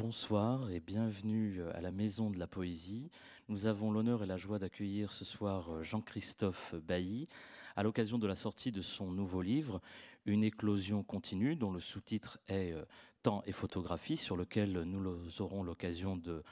bonsoir et bienvenue à la Maison de la Poésie. Nous avons l'honneur et la joie d'accueillir ce soir Jean-Christophe Bailly à l'occasion de la sortie de son nouveau livre, Une éclosion continue, dont le sous-titre est euh, Temps et photographie, sur lequel nous aurons l'occasion de,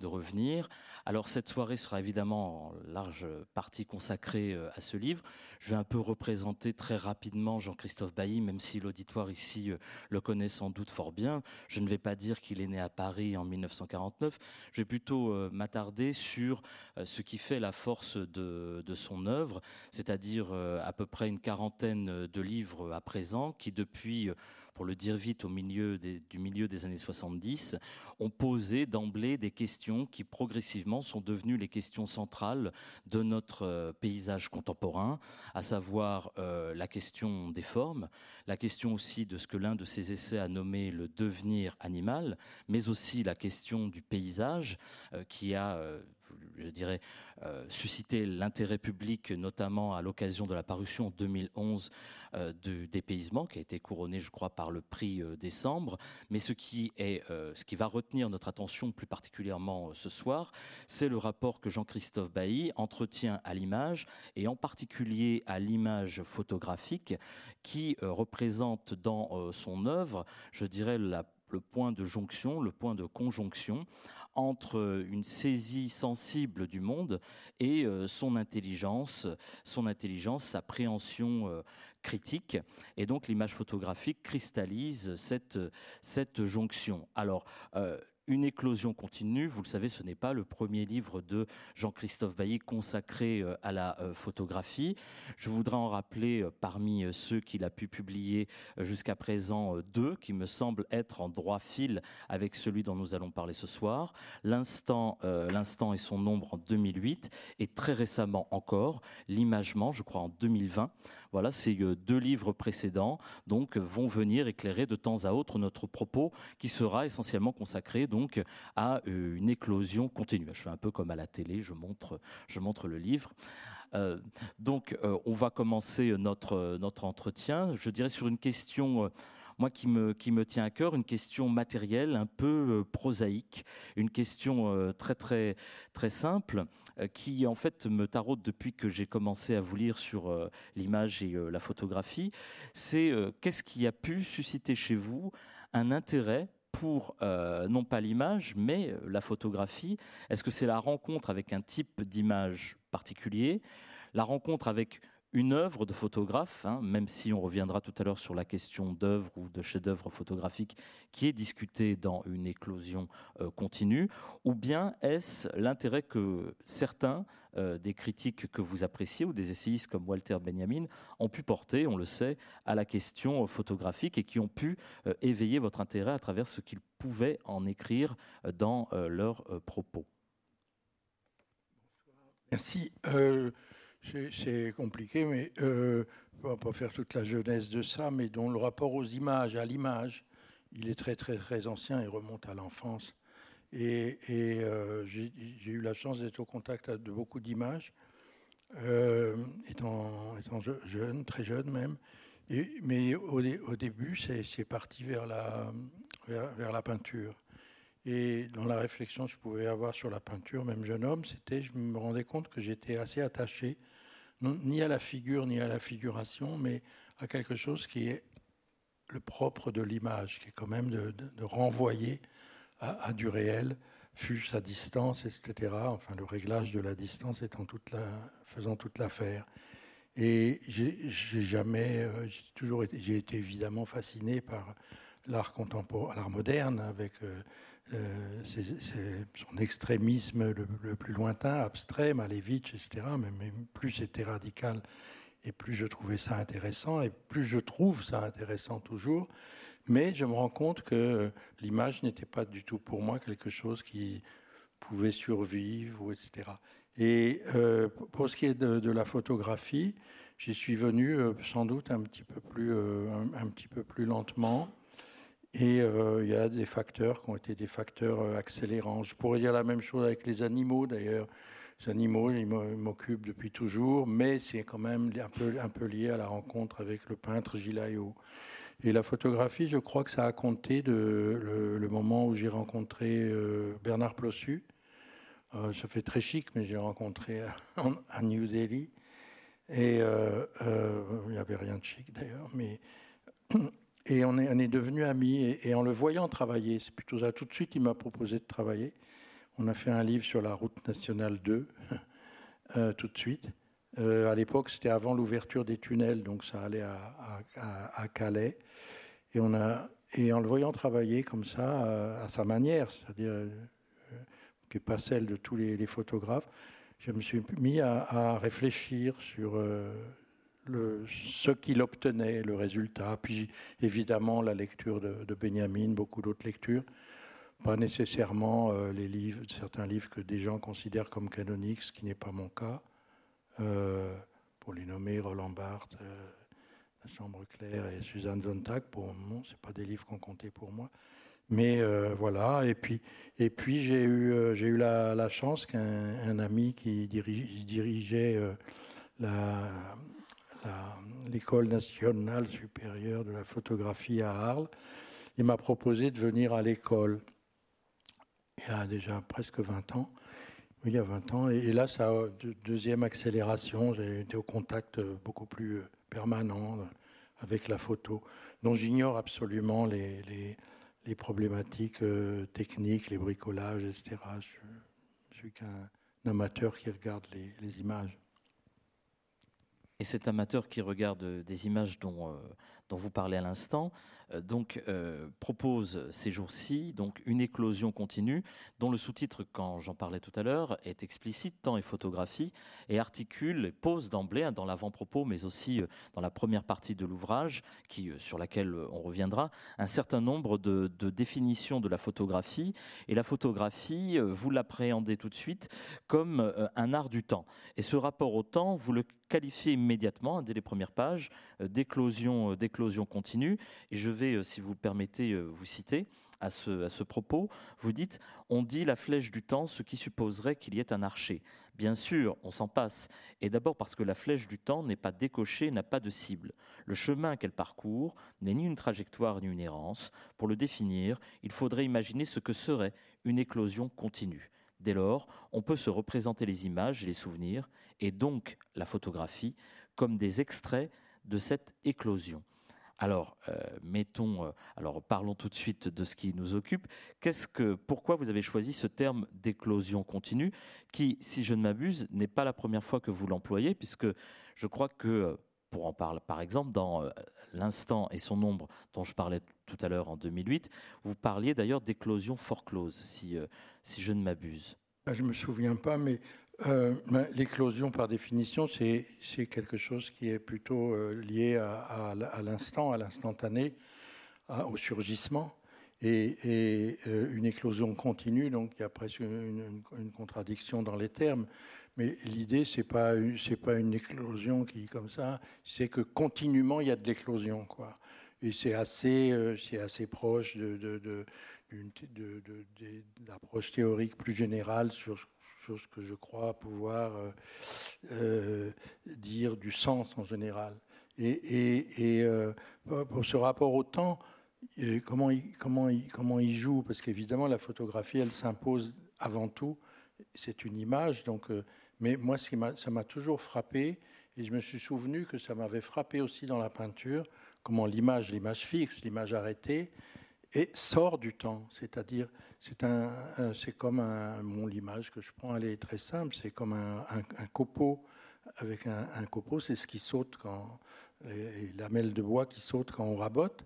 de revenir. Alors cette soirée sera évidemment en large partie consacrée euh, à ce livre. Je vais un peu représenter très rapidement Jean-Christophe Bailly, même si l'auditoire ici euh, le connaît sans doute fort bien. Je ne vais pas dire qu'il est né à Paris en 1949. Je vais plutôt euh, m'attarder sur ce qui fait la force de, de son œuvre, c'est-à-dire à peu près une quarantaine de livres à présent qui depuis pour le dire vite, au milieu des années 70, ont posé d'emblée des questions qui progressivement sont devenues les questions centrales de notre euh, paysage contemporain, à savoir euh, la question des formes, la question aussi de ce que l'un de ses essais a nommé le devenir animal, mais aussi la question du paysage euh, qui a je dirais, euh, suscité l'intérêt public, notamment à l'occasion de la parution en 2011 euh, du dépaysement, qui a été couronné, je crois, par le prix euh, décembre. Mais ce qui, est, ce qui va retenir notre attention plus particulièrement ce soir, c'est le rapport que Jean-Christophe Bailly entretient à l'image, et en particulier à l'image photographique, qui représente dans son œuvre, je dirais, la le point de jonction, le point de conjonction entre une saisie sensible du monde et euh, son intelligence, son intelligence, sa préhension euh, critique. Et donc l'image photographique cristallise cette, jonction. Alors, euh, une éclosion continue. Vous le savez, ce n'est pas le premier livre de Jean-Christophe Bailly consacré euh, à la euh, photographie. Je voudrais en rappeler euh, parmi ceux qu'il a pu publier jusqu'à présent deux qui me semblent être en droit fil avec celui dont nous allons parler ce soir. L'instant, l'instant et son nombre en 2008 et très récemment encore l'imagement, je crois en 2020. Voilà, ces deux livres précédents donc vont venir éclairer de temps à autre notre propos qui sera essentiellement consacré à euh, une éclosion continue. Je fais un peu comme à la télé, je montre, le livre. Euh, donc, euh, on va commencer notre, entretien, je dirais, sur une question moi qui me, tient à cœur, une question matérielle, un peu prosaïque, une question très très très simple, qui en fait me taraude depuis que j'ai commencé à vous lire sur l'image et la photographie. C'est qu'est-ce qui a pu susciter chez vous un intérêt pour euh, non pas l'image, mais euh, la photographie. Est-ce que c'est la rencontre avec un type d'image particulier, la rencontre avec une œuvre de photographe, hein, même si on reviendra tout à l'heure sur la question d'œuvre ou de chef-d'œuvre photographique qui est discutée dans une éclosion euh, continue, ou bien est-ce l'intérêt que certains euh, des critiques que vous appréciez ou des essayistes comme Walter Benjamin ont pu porter, on le sait, à la question photographique et qui ont pu euh, éveiller votre intérêt à travers ce qu'ils pouvaient en écrire dans leurs propos? Merci. C'est compliqué, mais euh, on va pas faire toute la jeunesse de ça, mais dont le rapport aux images, à l'image, il est très très très ancien, il remonte à l'enfance. Et, euh, j'ai eu la chance d'être au contact de beaucoup d'images, euh, étant, jeune, très jeune même. mais au, au début, c'est parti vers la, vers la peinture. Et dans la réflexion que je pouvais avoir sur la peinture, même jeune homme, c'était, je me rendais compte que j'étais assez attaché, ni à la figure, ni à la figuration, mais à quelque chose qui est le propre de l'image, qui est quand même de, renvoyer à, du réel, fût à distance, etc. Enfin, le réglage de la distance étant toute la, faisant toute l'affaire. Et j'ai jamais, euh, j'ai toujours été, j'ai été évidemment fasciné par l'art contemporain, l'art moderne, avec euh, euh, son extrémisme le, plus lointain, abstrait, Malevitch, etc. Mais, plus c'était radical et plus je trouvais ça intéressant et plus je trouve ça intéressant toujours. Mais je me rends compte que l'image n'était pas du tout pour moi quelque chose qui pouvait survivre, etc. Et euh, pour ce qui est de, la photographie, j'y suis venu euh, sans doute un petit peu plus, un, petit peu plus lentement. Et euh, il y a des facteurs qui ont été des facteurs euh, accélérants. Je pourrais dire la même chose avec les animaux d'ailleurs. Les animaux, ils m'occupent depuis toujours, mais c'est quand même un peu, lié à la rencontre avec le peintre Gilayo. Et la photographie, je crois que ça a compté de le, moment où j'ai rencontré euh, Bernard Plossu. Ça fait très chic, mais j'ai rencontré à, New Delhi. Et il n'y avait rien de chic d'ailleurs. Mais et on est, on est devenus amis. Et, en le voyant travailler, c'est plutôt ça. Tout de suite, il m'a proposé de travailler. On a fait un livre sur la route nationale 2, tout de suite. à l'époque, c'était avant l'ouverture des tunnels, donc ça allait à, Calais. Et, on a, et en le voyant travailler comme ça, euh, à, sa manière, c'est-à-dire euh, qui n'est pas celle de tous les, photographes, je me suis mis à, réfléchir sur euh, ce qu'il obtenait, le résultat. Puis évidemment la lecture de, Benjamin, beaucoup d'autres lectures. Pas nécessairement les livres, certains livres que des gens considèrent comme canoniques, ce qui n'est pas mon cas. pour les nommer, Roland Barthes, la Chambre claire et Suzanne Zontag. Pour non, c'est pas des livres qu'on comptait pour moi. Mais euh, voilà, et puis, et puis j'ai eu, euh, j'ai eu la, chance qu'un ami qui dirigeait euh, l'école nationale supérieure de la photographie à Arles, il m'a proposé de venir à l'école il y a déjà presque 20 ans. Il y a 20 ans. Et, là, ça a deuxième accélération. J'ai été au contact beaucoup plus permanent avec la photo, dont j'ignore absolument les, les, problématiques euh, techniques, les bricolages, etc. Je, je suis qu'un amateur qui regarde les, les, images. Et cet amateur qui regarde des images dont, euh, dont vous parlez à l'instant, euh, euh, propose ces jours-ci une éclosion continue dont le sous-titre, quand j'en parlais tout à l'heure, est explicite, temps et photographie, et articule et pose d'emblée hein, dans l'avant-propos, mais aussi euh, dans la première partie de l'ouvrage, qui sur laquelle on reviendra, un certain nombre de définitions de la photographie. Et la photographie, vous l'appréhendez tout de suite comme un art du temps. Et ce rapport au temps, vous le qualifiez immédiatement, dès les premières pages, d'éclosion, d'éclosion continue. Et je vais, euh, si vous permettez, euh, vous citer à ce, à ce propos. Vous dites On dit la flèche du temps, ce qui supposerait qu'il y ait un archer. Bien sûr, on s'en passe. Et d'abord parce que la flèche du temps n'est pas décochée, n'a pas de cible. Le chemin qu'elle parcourt n'est ni une trajectoire ni une errance. Pour le définir, il faudrait imaginer ce que serait une éclosion continue. Dès lors, on peut se représenter les images les souvenirs, et donc la photographie, comme des extraits de cette éclosion. Alors, euh, mettons, euh, parlons tout de suite de ce qui nous occupe. Pourquoi vous avez choisi ce terme d'éclosion continue, qui, si je ne m'abuse, n'est pas la première fois que vous l'employez, puisque je crois que, euh, pour en parler, par exemple, dans l'instant et son nombre dont je parlais tout à l'heure en 2008, vous parliez d'ailleurs d'éclosion forclose, si, si je ne m'abuse. Ben, je ne me souviens pas, mais euh, l'éclosion, par définition, c'est quelque chose qui est plutôt euh, lié à, l'instant, à l'instantané, au surgissement. Et, euh, une éclosion continue, donc il y a presque une, contradiction dans les termes. Mais l'idée, c'est pas c'est pas une éclosion qui comme ça, c'est que continuellement il y a de l'éclosion. Et c'est assez c'est assez proche de, de, d'approche théorique plus générale sur ce que je crois pouvoir euh, euh, dire du sens en général. Et, euh, pour ce rapport au temps, comment il, comment, comment il joue Parce qu'évidemment, la photographie, elle s'impose avant tout. C'est une image, donc. mais moi, ça m'a toujours frappé, et je me suis souvenu que ça m'avait frappé aussi dans la peinture, comment l'image, l'image fixe, l'image arrêtée, et sort du temps. C'est-à-dire, c'est un, c'est comme un, mon l'image que je prends, elle est très simple. C'est comme un, un, copeau avec un, copeau, c'est ce qui saute quand les lamelles de bois qui sautent quand on rabote.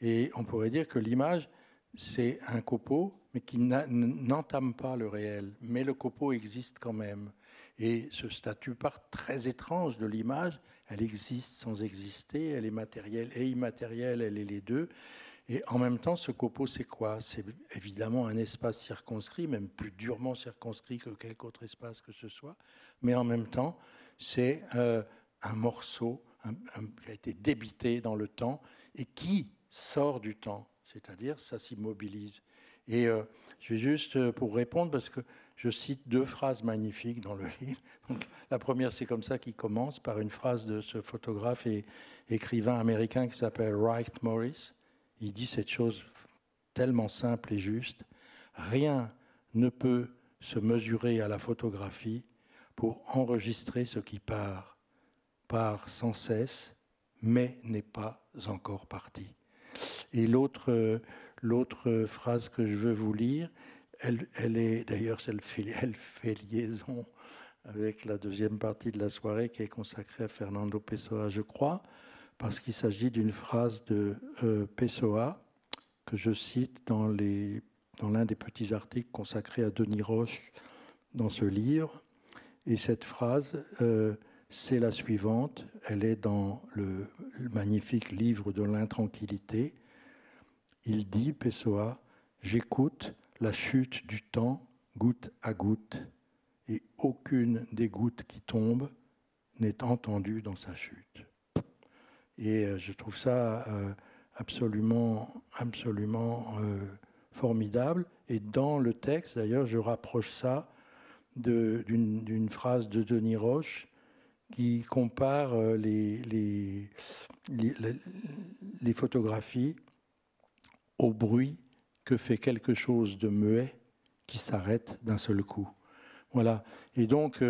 Et on pourrait dire que l'image, c'est un copeau, mais qui n'entame pas le réel. Mais le copeau existe quand même. Et ce statut part très étrange de l'image, elle existe sans exister, elle est matérielle et immatérielle, elle est les deux. Et en même temps, ce copeau, c'est quoi? C'est évidemment un espace circonscrit, même plus durement circonscrit que quelque autre espace que ce soit, mais en même temps, c'est euh, un morceau qui a été débité dans le temps et qui sort du temps, c'est-à-dire ça s'immobilise. Et je vais juste pour répondre, parce que je cite deux phrases magnifiques dans le livre. la première, c'est comme ça qui commence par une phrase de ce photographe et écrivain américain qui s'appelle Wright Morris. Il dit cette chose tellement simple et juste. Rien ne peut se mesurer à la photographie pour enregistrer ce qui part, part sans cesse, mais n'est pas encore parti. Et l'autre, l'autre phrase que je veux vous lire, elle, est d'ailleurs, elle fait, liaison avec la deuxième partie de la soirée qui est consacrée à Fernando Pessoa, je crois, parce qu'il s'agit d'une phrase de euh, Pessoa que je cite dans, l'un des petits articles consacrés à Denis Roche dans ce livre. Et cette phrase, euh, c'est la suivante. Elle est dans le, magnifique livre de l'intranquillité. Il dit, Pessoa, j'écoute la chute du temps goutte à goutte, et aucune des gouttes qui tombent n'est entendue dans sa chute. Et euh, je trouve ça euh, absolument, absolument euh, formidable. Et dans le texte, d'ailleurs, je rapproche ça d'une phrase de Denis Roche qui compare les, les, les, photographies au bruit que fait quelque chose de muet qui s'arrête d'un seul coup. Voilà. Et donc,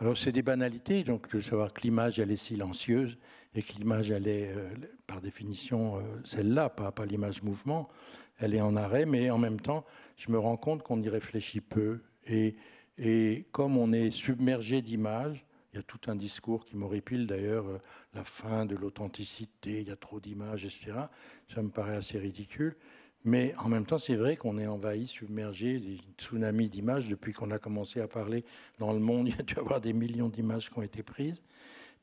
alors c'est des banalités, donc de savoir que l'image, elle est silencieuse et que l'image, elle est, euh, par définition, euh, celle-là, pas, pas l'image mouvement, elle est en arrêt, mais en même temps, je me rends compte qu'on y réfléchit peu. Et, et comme on est submergé d'images, il y a tout un discours qui m'horripile d'ailleurs, euh, la fin de l'authenticité, il y a trop d'images, etc. Ça me paraît assez ridicule. Mais en même temps, c'est vrai qu'on est envahi, submergé, des tsunamis d'images. Depuis qu'on a commencé à parler dans le monde, il y a dû y avoir des millions d'images qui ont été prises.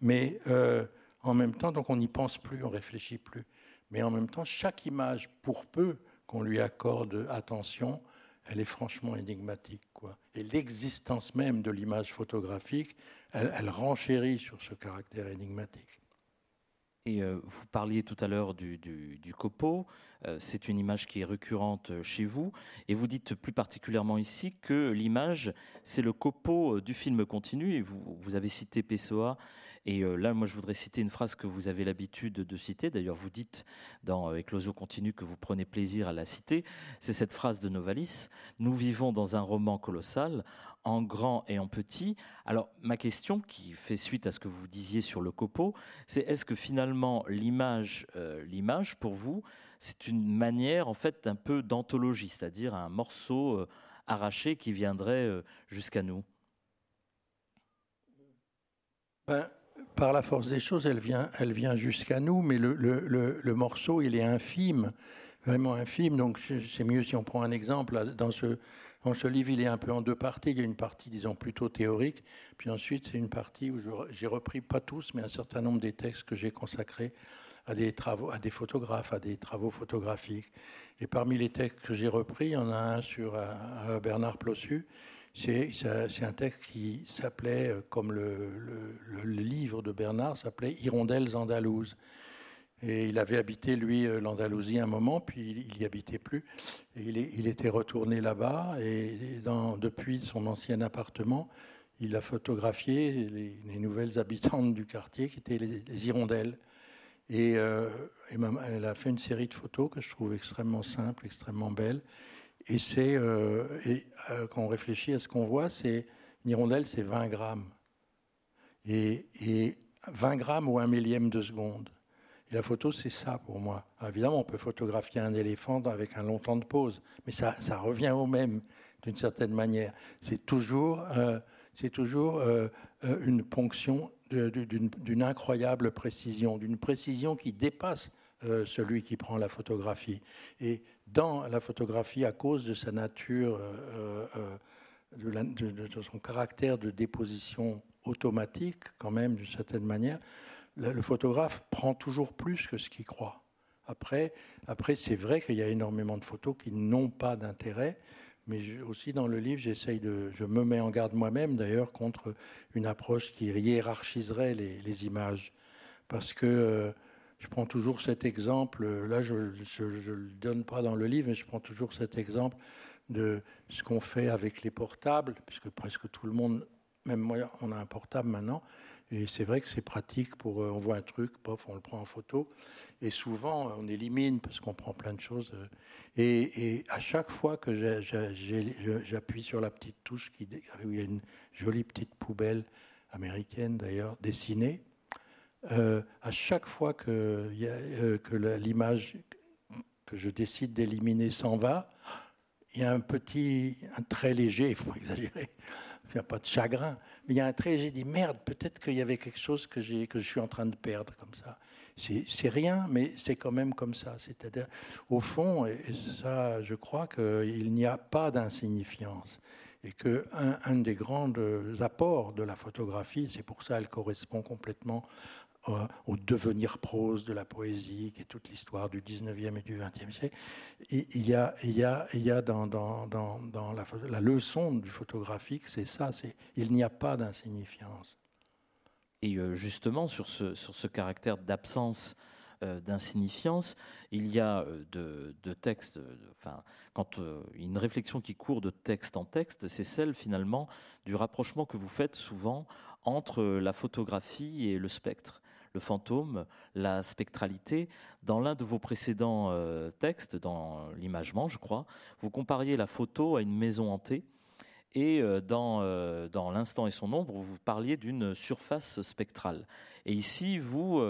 Mais euh, en même temps, donc on n'y pense plus, on réfléchit plus. Mais en même temps, chaque image, pour peu qu'on lui accorde attention, elle est franchement énigmatique. Quoi. Et l'existence même de l'image photographique, elle, renchérit sur ce caractère énigmatique. Et euh, vous parliez tout à l'heure du, du, copeau. Euh, c'est une image qui est récurrente euh, chez vous. Et vous dites plus particulièrement ici que l'image, c'est le copeau du film continu. Et vous, vous avez cité Pessoa et euh, là, moi, je voudrais citer une phrase que vous avez l'habitude de citer. D'ailleurs, vous dites dans euh, Éclosion continue que vous prenez plaisir à la citer. C'est cette phrase de Novalis Nous vivons dans un roman colossal, en grand et en petit. Alors, ma question, qui fait suite à ce que vous disiez sur le copeau, c'est est-ce que finalement l'image, euh, l'image pour vous, c'est une manière en fait un peu d'anthologie, c'est-à-dire un morceau arraché qui viendrait jusqu'à nous? Ben, par la force des choses, elle vient, elle vient jusqu'à nous, mais le, morceau, il est infime, vraiment infime. Donc c'est mieux si on prend un exemple. Dans ce, dans ce livre, il est un peu en deux parties. Il y a une partie, disons, plutôt théorique, puis ensuite, c'est une partie où j'ai repris, pas tous, mais un certain nombre des textes que j'ai consacrés à des travaux, à des photographes, à des travaux photographiques. Et parmi les textes que j'ai repris, il y en a un sur euh, Bernard Plossu, c'est un texte qui s'appelait, euh, comme le, livre de Bernard, s'appelait Hirondelles andalouses. Et il avait habité, lui, euh, l'Andalousie un moment, puis il n'y habitait plus. Et il, était retourné là-bas, et depuis son ancien appartement, il a photographié les, nouvelles habitantes du quartier, qui étaient les, hirondelles. Et, euh, et, elle a fait une série de photos que je trouve extrêmement simples, extrêmement belles. Et c'est, euh, euh, quand on réfléchit à ce qu'on voit, c'est une hirondelle, c'est 20 grammes. Et, 20 grammes ou un millième de seconde. Et la photo, c'est ça pour moi. évidemment, on peut photographier un éléphant avec un long temps de pause, mais ça, revient au même, d'une certaine manière. C'est toujours, euh, c'est toujours une ponction d'une incroyable précision, d'une précision qui dépasse celui qui prend la photographie. Et dans la photographie à cause de sa nature, euh, euh, de, son caractère de déposition automatique, quand même, d'une certaine manière, le, photographe prend toujours plus que ce qu'il croit. Après, après c'est vrai qu'il y a énormément de photos qui n'ont pas d'intérêt, mais aussi dans le livre, j'essaye de, je me mets en garde moi-même d'ailleurs contre une approche qui hiérarchiserait les, les images, parce que euh, je prends toujours cet exemple, là je ne le donne pas dans le livre, mais je prends toujours cet exemple de ce qu'on fait avec les portables, puisque presque tout le monde, même moi, on a un portable maintenant, et c'est vrai que c'est pratique pour, euh, on voit un truc, on le prend en photo, et souvent on élimine parce qu'on prend plein de choses. Euh, et, à chaque fois que j'appuie sur la petite touche, qui, où il y a une jolie petite poubelle américaine d'ailleurs, dessinée, euh, à chaque fois que, que l'image que je décide d'éliminer s'en va, il y a un petit, un très léger, il faut exagérer, il n'y a pas de chagrin, mais il y a un très léger, dit merde, peut-être qu'il y avait quelque chose que, que je suis en train de perdre comme ça. C'est, rien, mais c'est quand même comme ça. C'est-à-dire, au fond, et ça, je crois qu'il n'y a pas d'insignifiance. Et qu'un un des grands apports de la photographie, c'est pour ça qu'elle correspond complètement euh, au devenir prose de la poésie, qui est toute l'histoire du 19e et du 20e siècle. il y a, dans, la, leçon du photographique, c'est ça, c'est il n'y a pas d'insignifiance. Et euh, justement, sur ce, sur ce caractère d'absence euh, d'insignifiance, il y a de, de textes, enfin, quand une réflexion qui court de texte en texte, c'est celle finalement du rapprochement que vous faites souvent entre la photographie et le spectre le fantôme, la spectralité. Dans l'un de vos précédents euh, textes, dans l'imagement, je crois, vous compariez la photo à une maison hantée. Et euh, dans, euh, dans l'instant et son ombre, vous parliez d'une surface spectrale. Et ici, vous,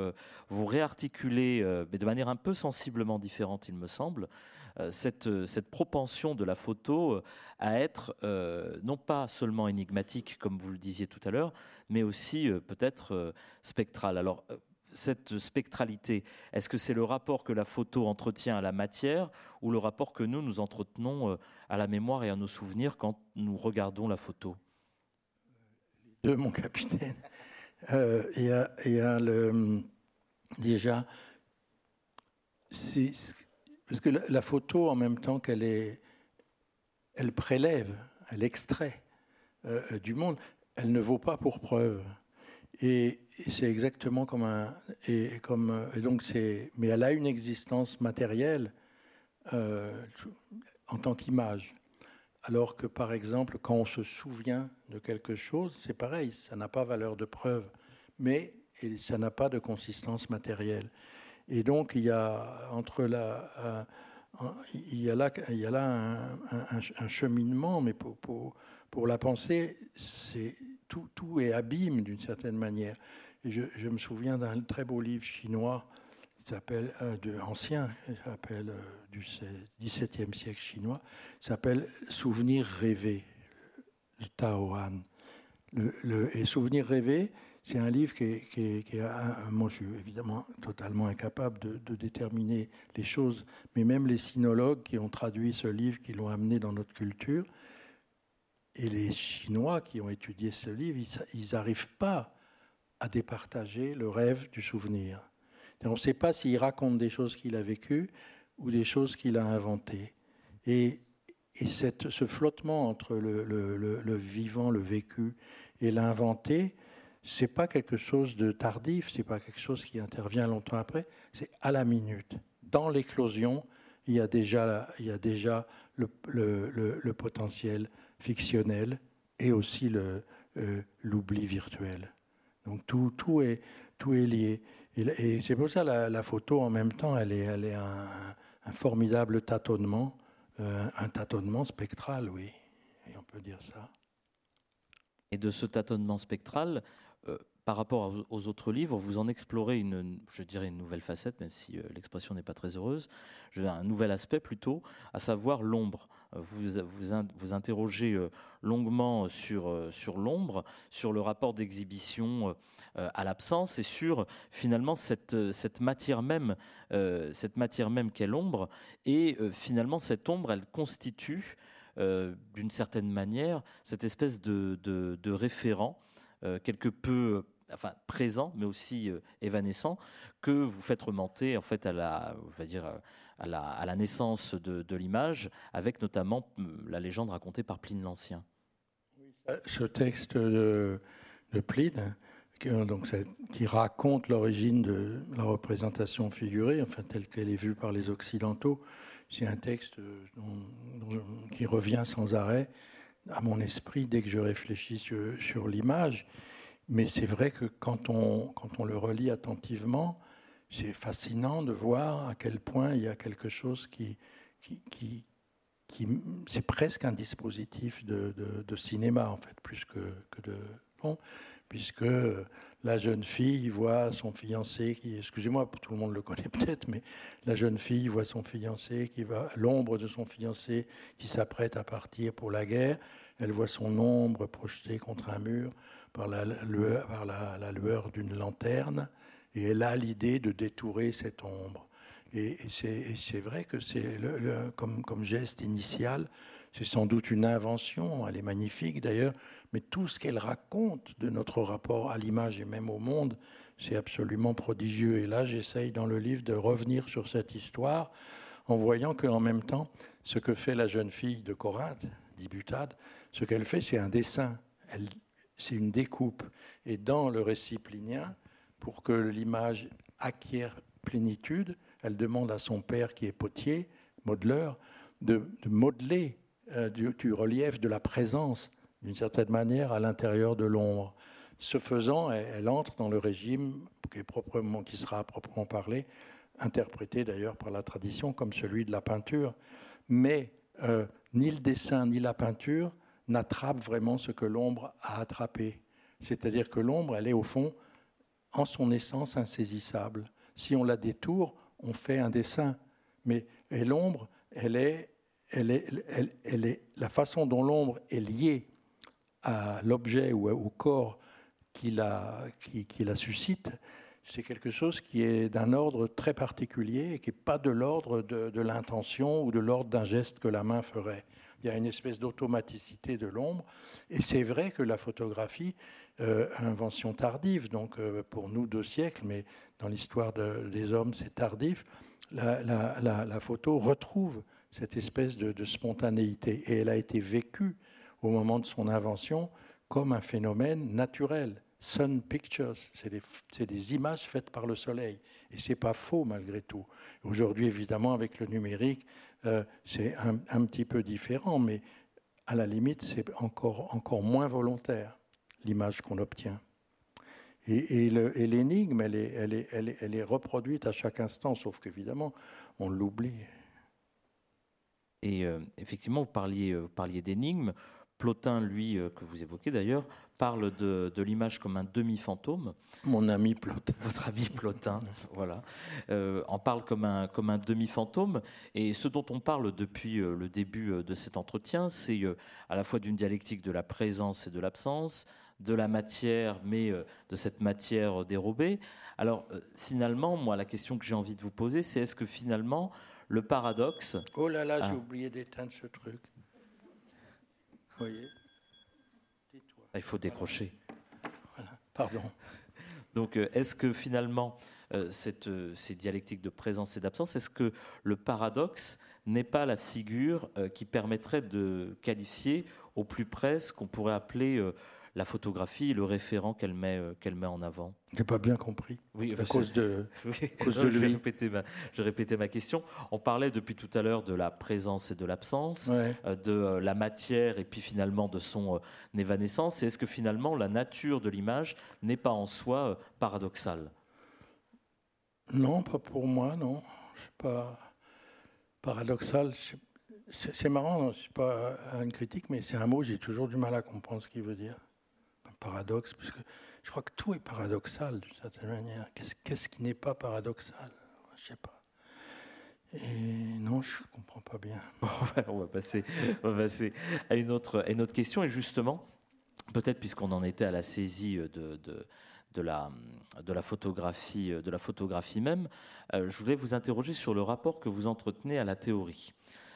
vous réarticulez, mais de manière un peu sensiblement différente, il me semble, cette, cette, propension de la photo à être non pas seulement énigmatique, comme vous le disiez tout à l'heure, mais aussi peut-être spectrale. Alors, cette spectralité, est-ce que c'est le rapport que la photo entretient à la matière ou le rapport que nous, nous entretenons euh, à la mémoire et à nos souvenirs quand nous regardons la photo? De mon capitaine. Euh, il y, a, déjà, parce que la, photo, en même temps qu'elle est, elle prélève, elle extrait euh, du monde, elle ne vaut pas pour preuve. Et, c'est exactement comme un. Et donc c'est, mais elle a une existence matérielle euh, en tant qu'image. Alors que, par exemple, quand on se souvient de quelque chose, c'est pareil, ça n'a pas valeur de preuve, mais ça n'a pas de consistance matérielle. Et donc, il y a entre la. il y a là, il y a là un, cheminement, mais pour, pour, pour la pensée, c'est tout, tout est abîme d'une certaine manière. Et je, me souviens d'un très beau livre chinois qui s'appelle euh, de, ancien, s'appelle euh, du XVIIe siècle chinois, s'appelle Souvenirs rêvés de Tao Han. Le, et Souvenirs rêvés, c'est un livre qui est, moi je suis évidemment totalement incapable de, déterminer les choses, mais même les sinologues qui ont traduit ce livre, qui l'ont amené dans notre culture, et les Chinois qui ont étudié ce livre, ils n'arrivent pas à départager le rêve du souvenir. on ne sait pas s'il raconte des choses qu'il a vécues ou des choses qu'il a inventées. Et, ce flottement entre le, vivant, le vécu et l'inventé, c'est pas quelque chose de tardif, c'est pas quelque chose qui intervient longtemps après, c'est à la minute. Dans l'éclosion, il y a déjà, il y a déjà le, potentiel fictionnel et aussi euh, l'oubli virtuel. Donc tout, tout, est, tout est lié. Et, c'est pour ça la, la photo, en même temps, elle est, elle est un, formidable tâtonnement, euh, un tâtonnement spectral, oui, et on peut dire ça. Et de ce tâtonnement spectral, par rapport aux autres livres, vous en explorez une, je dirais une nouvelle facette, même si l'expression n'est pas très heureuse, un nouvel aspect plutôt, à savoir l'ombre vous, vous, interrogez euh, longuement sur, euh, sur l'ombre, sur le rapport d'exhibition euh, à l'absence et sur finalement cette, cette matière même, cette matière même qu'est l'ombre. Et finalement, cette ombre, elle constitue d'une certaine manière cette espèce de, de, référent quelque peu enfin présent, mais aussi évanescent, que vous faites remonter en fait à la, je vais dire, à la, naissance de, l'image, avec notamment hum, la légende racontée par Pline l'Ancien. Ce texte de, Pline, qui raconte l'origine de la représentation figurée, enfin telle qu'elle est vue par les Occidentaux. C'est un texte qui revient sans arrêt à mon esprit dès que je réfléchis sur, l'image. Mais c'est vrai que quand on, quand on le relit attentivement, c'est fascinant de voir à quel point il y a quelque chose qui, qui, qui, c'est presque un dispositif de, de, cinéma en fait, plus que, que de puisque la jeune fille voit son fiancé qui, excusez-moi, tout le monde le connaît peut-être, mais la jeune fille voit son fiancé qui va, l'ombre de son fiancé qui s'apprête à partir pour la guerre. Elle voit son ombre projetée contre un mur par la lueur, d'une lanterne, et elle a l'idée de détourer cette ombre. Et, c'est vrai que c'est comme geste initial, c'est sans doute une invention, elle est magnifique d'ailleurs, mais tout ce qu'elle raconte de notre rapport à l'image et même au monde, c'est absolument prodigieux. Et là, j'essaye dans le livre de revenir sur cette histoire en voyant qu'en même temps, ce que fait la jeune fille de Corinthe, dit Butade, ce qu'elle fait, c'est un dessin, c'est une découpe. Et dans le récit plinien, pour que l'image acquiert plénitude, elle demande à son père, qui est potier, modeleur, de, de modeler euh, du, relief, de la présence, d'une certaine manière, à l'intérieur de l'ombre. Ce faisant, elle, entre dans le régime qui, est proprement, qui sera proprement parlé, interprété d'ailleurs par la tradition comme celui de la peinture. Mais euh, ni le dessin ni la peinture n'attrapent vraiment ce que l'ombre a attrapé. C'est-à-dire que l'ombre, elle est au fond, en son essence, insaisissable. Si on la détourne, on fait un dessin. Mais l'ombre, elle est elle est, la façon dont l'ombre est liée à l'objet ou au corps qui la, qui, la suscite, c'est quelque chose qui est d'un ordre très particulier et qui n'est pas de l'ordre de, l'intention ou de l'ordre d'un geste que la main ferait. Il y a une espèce d'automaticité de l'ombre. Et c'est vrai que la photographie, euh, invention tardive, donc euh, pour nous deux siècles, mais dans l'histoire des hommes c'est tardif, la, la, photo retrouve cette espèce de, spontanéité. Et elle a été vécue au moment de son invention comme un phénomène naturel. Sun pictures, c'est des, images faites par le soleil. Et c'est pas faux malgré tout. Aujourd'hui, évidemment, avec le numérique, euh, c'est un, petit peu différent, mais à la limite, c'est encore, encore moins volontaire, l'image qu'on obtient. Et, l'énigme, elle, est, elle est reproduite à chaque instant, sauf qu'évidemment, on l'oublie. Et euh, effectivement, vous parliez, euh, vous parliez d'énigmes. Plotin, lui, euh, que vous évoquez d'ailleurs, parle de, l'image comme un demi-fantôme. Mon ami Plotin. Votre ami Plotin, voilà. en parle comme un, comme un demi-fantôme. Et ce dont on parle depuis le début de cet entretien, c'est à la fois d'une dialectique de la présence et de l'absence, de la matière, mais de cette matière dérobée. Alors, finalement, moi, la question que j'ai envie de vous poser, c'est est-ce que finalement, le paradoxe. Oh là là, j'ai ah. oublié d'éteindre ce truc. Vous voyez ah, Il faut décrocher. Voilà. Pardon. Donc, euh, est-ce que finalement, euh, cette, euh, ces dialectiques de présence et d'absence, est-ce que le paradoxe n'est pas la figure qui permettrait de qualifier au plus près ce qu'on pourrait appeler la photographie le référent qu'elle met, euh, qu'elle met en avant Je n'ai pas bien compris. Oui, à cause de, cause de lui. Je répétais, ma, question. On parlait depuis tout à l'heure de la présence et de l'absence, euh, de euh, la matière et puis finalement de son évanescence. Et est-ce que finalement la nature de l'image n'est pas en soi paradoxale? Non, pas pour moi, non. Je pas paradoxal. C'est marrant, c'est pas une critique, mais c'est un mot, j'ai toujours du mal à comprendre ce qu'il veut dire paradoxe, parce que je crois que tout est paradoxal d'une certaine manière. Qu'est-ce qui n'est pas paradoxal? Je ne sais pas. Et non, je ne comprends pas bien. on, va passer, à, une autre, question. Et justement, peut-être puisqu'on en était à la saisie de, la, photographie, de la photographie même, euh, je voulais vous interroger sur le rapport que vous entretenez à la théorie.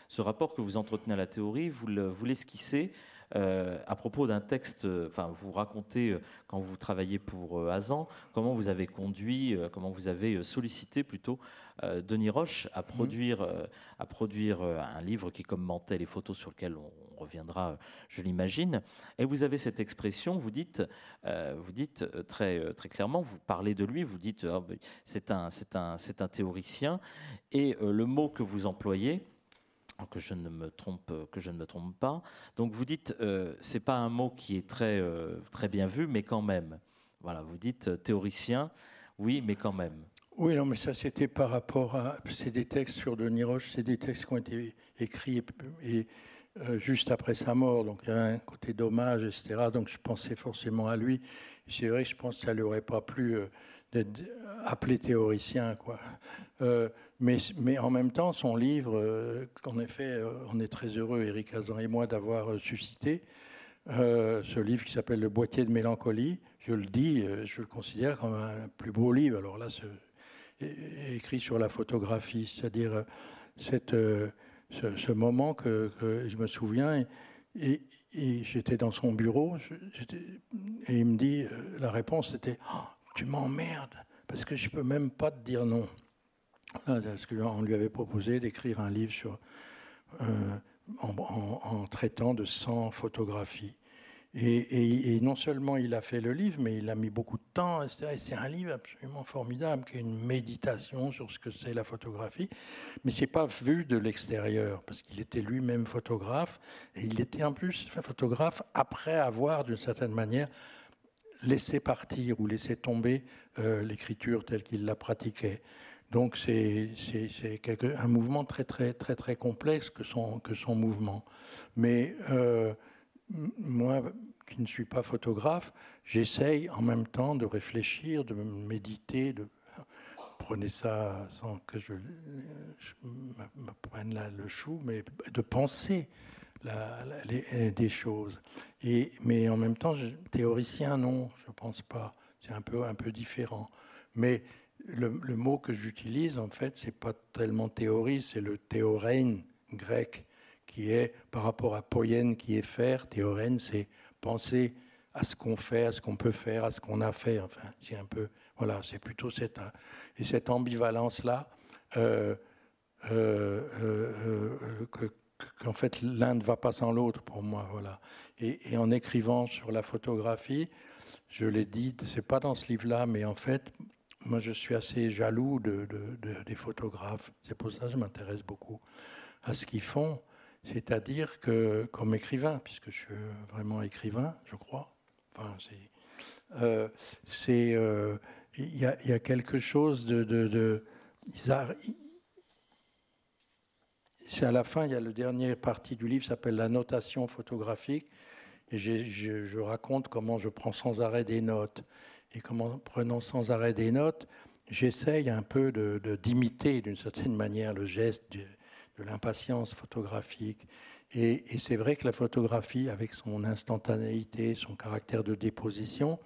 Ce rapport que vous entretenez à la théorie, vous l'esquissez à propos d'un texte, enfin, vous racontez quand vous travaillez pour Azan, comment vous avez conduit, comment vous avez sollicité plutôt Denis Roche à produire, à produire un livre qui commentait les photos sur lesquelles on reviendra, je l'imagine. Et vous avez cette expression, vous dites, vous dites très, très clairement, vous parlez de lui, vous dites, oh, c'est un, un théoricien, et le mot que vous employez, que je ne me trompe, que je ne me trompe pas. Donc vous dites, euh, c'est pas un mot qui est très euh, très bien vu, mais quand même. Voilà, vous dites euh, théoricien, oui, mais quand même. Oui, non, mais ça c'était par rapport à, c'est des textes sur Denis Roche, c'est des textes qui ont été écrits euh, juste après sa mort, donc il y a un côté dommage, etc. Donc je pensais forcément à lui. C'est vrai, je pense que ça lui aurait pas plu d'être appelé théoricien, quoi. Euh, mais, mais, en même temps, son livre, euh, qu'en effet, euh, on est très heureux, Eric Hazan et moi, d'avoir suscité, ce livre qui s'appelle Le boîtier de mélancolie, je le dis, je le considère comme un plus beau livre. Alors là, écrit sur la photographie, c'est-à-dire cette, ce, moment que, je me souviens. Et, j'étais dans son bureau et il me dit, la réponse était oh, Tu m'emmerdes parce que je peux même pas te dire non. Parce qu'on lui avait proposé d'écrire un livre sur, euh, en, traitant de 100 photographies. Et, non seulement il a fait le livre, mais il a mis beaucoup de temps. C'est un livre absolument formidable, qui est une méditation sur ce que c'est la photographie. Mais c'est pas vu de l'extérieur, parce qu'il était lui-même photographe, et il était en plus photographe après avoir, d'une certaine manière, laisser partir ou laisser tomber euh, l'écriture telle qu'il la pratiquait. Donc c'est un mouvement très très très très complexe que son, que son mouvement. Mais euh, moi, qui ne suis pas photographe, j'essaye en même temps de réfléchir, de méditer, de prenez ça sans que je, me prenne le chou, mais de penser des choses. Et, mais en même temps, théoricien, non, je ne pense pas. C'est un peu, un peu différent. Mais le, mot que j'utilise, en fait, c'est pas tellement théorie, c'est le théorène grec, qui est par rapport à poienne, qui est faire. Théorène, c'est penser à ce qu'on fait, à ce qu'on peut faire, à ce qu'on a fait. Enfin, c'est un peu, voilà, c'est plutôt cette, et cette ambivalence-là euh, euh, euh, que, qu'en fait l'un ne va pas sans l'autre pour moi. Voilà. Et, en écrivant sur la photographie, je l'ai dit, c'est pas dans ce livre-là, mais en fait, moi je suis assez jaloux de, des photographes. C'est pour ça que je m'intéresse beaucoup à ce qu'ils font. C'est-à-dire que, comme écrivain, puisque je suis vraiment écrivain, je crois, enfin, c'est. Euh, euh, il y, a quelque chose de. de c'est à la fin, il y a le dernier partie du livre s'appelle la notation photographique. Je, raconte comment je prends sans arrêt des notes. Et comment, prenant sans arrêt des notes, j'essaye un peu de, d'imiter d'une certaine manière le geste de, l'impatience photographique. Et, c'est vrai que la photographie, avec son instantanéité, son caractère de déposition,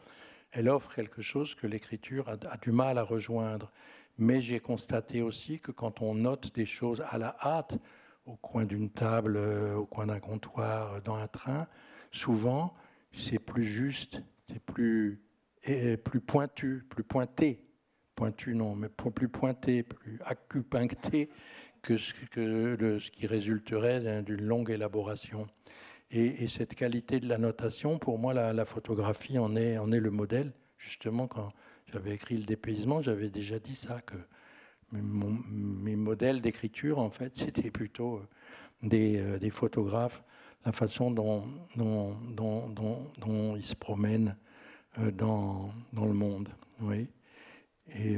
elle offre quelque chose que l'écriture a du mal à rejoindre. Mais j'ai constaté aussi que quand on note des choses à la hâte, au coin d'une table, euh, au coin d'un comptoir, euh, dans un train, souvent c'est plus juste, c'est plus, plus pointu, plus pointé. Pointu non, mais plus pointé, plus acupuncté que ce, que ce qui résulterait d'une longue élaboration. Et, cette qualité de la notation, pour moi, la, la photographie en est, en est le modèle. Justement, quand j'avais écrit le dépaysement, j'avais déjà dit ça, que mes modèles d'écriture, en fait, c'était plutôt euh, des, euh, des, photographes, la façon dont, ils se promènent euh, dans, le monde. Oui. Et,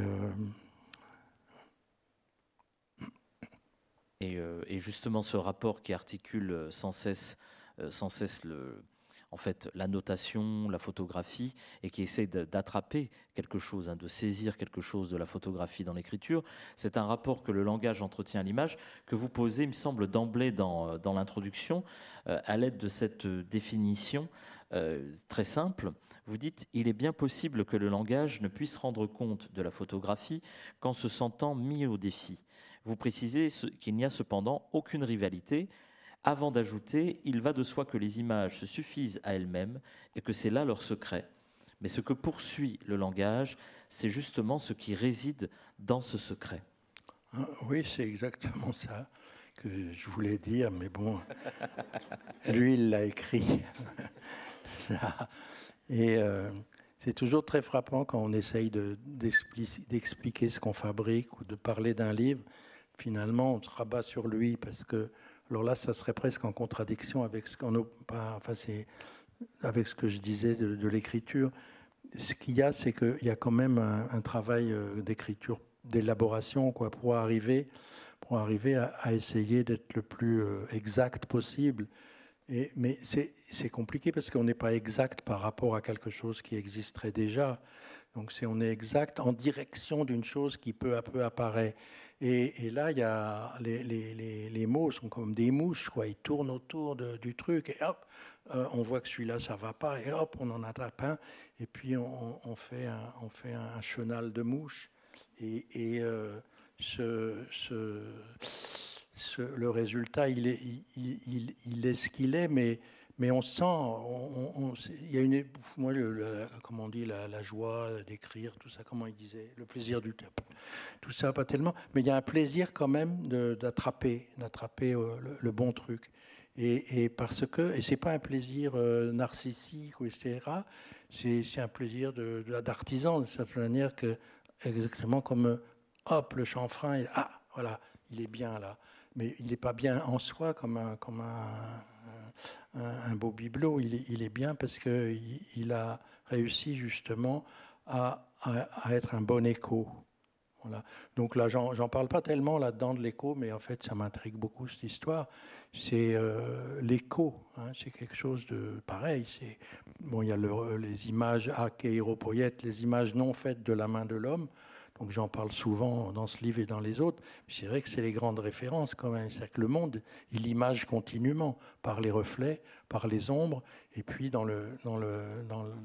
et, et, justement, ce rapport qui articule sans cesse, sans cesse le, en fait la notation, la photographie, et qui essaie d'attraper quelque chose, hein, de saisir quelque chose de la photographie dans l'écriture. C'est un rapport que le langage entretient à l'image, que vous posez, il me semble, d'emblée dans, euh, l'introduction, euh, à l'aide de cette définition euh, très simple. Vous dites, il est bien possible que le langage ne puisse rendre compte de la photographie qu'en se sentant mis au défi. Vous précisez qu'il n'y a cependant aucune rivalité avant d'ajouter Il va de soi que les images se suffisent à elles-mêmes et que c'est là leur secret. Mais ce que poursuit le langage, c'est justement ce qui réside dans ce secret. Ah, oui, c'est exactement ça que je voulais dire, mais bon, lui, il l'a écrit. Et euh, c'est toujours très frappant quand on essaye d'expliquer ce qu'on fabrique ou de parler d'un livre. Finalement, on se rabat sur lui parce que, alors là, ça serait presque en contradiction avec ce qu'on enfin, avec ce que je disais de, l'écriture. Ce qu'il y a, c'est qu'il y a quand même un, travail euh, d'écriture, d'élaboration, quoi, pour arriver, pour arriver à, essayer d'être le plus euh, exact possible mais c'est compliqué parce qu'on n'est pas exact par rapport à quelque chose qui existerait déjà. Donc c'est on est exact en direction d'une chose qui peu à peu apparaît. Et, là, il y a les, mots sont comme des mouches, quoi. Ils tournent autour du truc et hop, euh, on voit que celui-là ça va pas et hop, on en attrape un et puis on, fait un, chenal de mouches et, euh, le résultat, il est, il, est ce qu'il est, mais, mais on sent, il y a une, moi, comment on dit, la, joie d'écrire, tout ça, comment il disait, le plaisir du tout ça, pas tellement, mais il y a un plaisir quand même d'attraper, d'attraper euh, le, bon truc. Et, parce que, et c'est pas un plaisir euh, narcissique etc. C'est un plaisir d'artisan de, de, cette manière que, exactement comme, hop, le chanfrein, et, ah, voilà, il est bien là mais il n'est pas bien en soi comme un, comme un, un, beau bibelot. Il est, bien parce qu'il il a réussi justement à, à, être un bon écho. Voilà. Donc là, j'en parle pas tellement là-dedans de l'écho, mais en fait, ça m'intrigue beaucoup cette histoire. C'est euh, l'écho, hein, c'est quelque chose de pareil. C'est bon, il y a le, les images akéropoïètes, les images non faites de la main de l'homme. Donc j'en parle souvent dans ce livre et dans les autres. C'est vrai que c'est les grandes références quand même. C'est que le monde, il image continuellement par les reflets, par les ombres. Et puis dans le, dans le,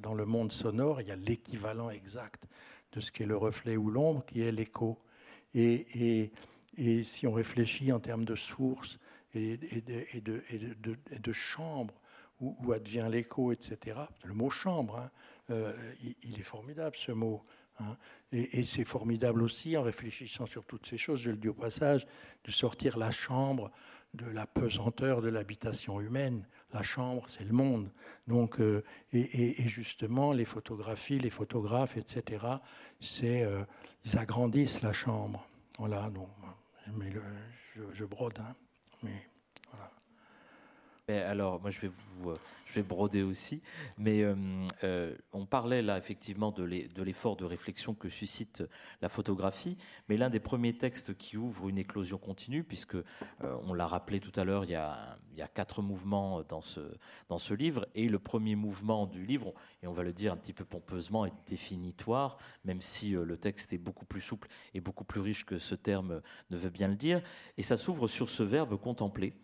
dans, le monde sonore, il y a l'équivalent exact de ce qu'est le reflet ou l'ombre, qui est l'écho. Et, et, et, si on réfléchit en termes de source et, et de, de, de, chambre, où, où advient l'écho, etc., le mot chambre, hein, euh, il, est formidable ce mot. Hein. Et, c'est formidable aussi, en réfléchissant sur toutes ces choses, je le dis au passage, de sortir la chambre de la pesanteur de l'habitation humaine. La chambre, c'est le monde. Donc, euh, et, justement, les photographies, les photographes, etc., c'est, euh, ils agrandissent la chambre. Voilà, donc, je, brode, hein, mais alors, moi, je vais vous, euh, je vais broder aussi, mais euh, euh, on parlait là effectivement de l'effort de réflexion que suscite la photographie, mais l'un des premiers textes qui ouvre une éclosion continue, puisque on l'a rappelé tout à l'heure, il, il y a quatre mouvements dans ce, dans ce livre, et le premier mouvement du livre, et on va le dire un petit peu pompeusement, est définitoire, même si le texte est beaucoup plus souple et beaucoup plus riche que ce terme ne veut bien le dire, et ça s'ouvre sur ce verbe contempler.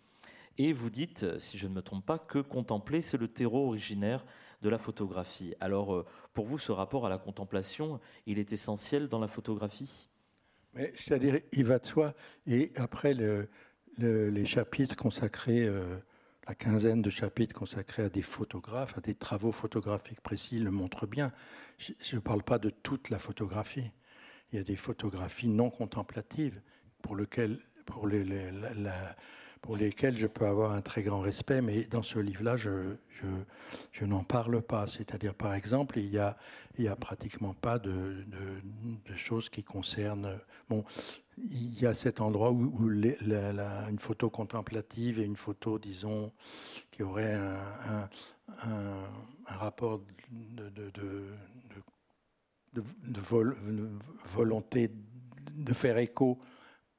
Et vous dites, si je ne me trompe pas, que contempler, c'est le terreau originaire de la photographie. Alors, euh, pour vous, ce rapport à la contemplation, il est essentiel dans la photographie? C'est-à-dire, il va de soi. Et après, les chapitres consacrés, euh, la quinzaine de chapitres consacrés à des photographes, à des travaux photographiques précis, le montrent bien. Je ne parle pas de toute la photographie. Il y a des photographies non contemplatives pour, lesquelles, pour lesquels je peux avoir un très grand respect, mais dans ce livre-là, je, n'en parle pas. C'est-à-dire, par exemple, il n'y a, a pratiquement pas de, choses qui concernent... Bon, il y a cet endroit où, une photo contemplative et une photo, disons, qui aurait un, rapport de volonté de faire écho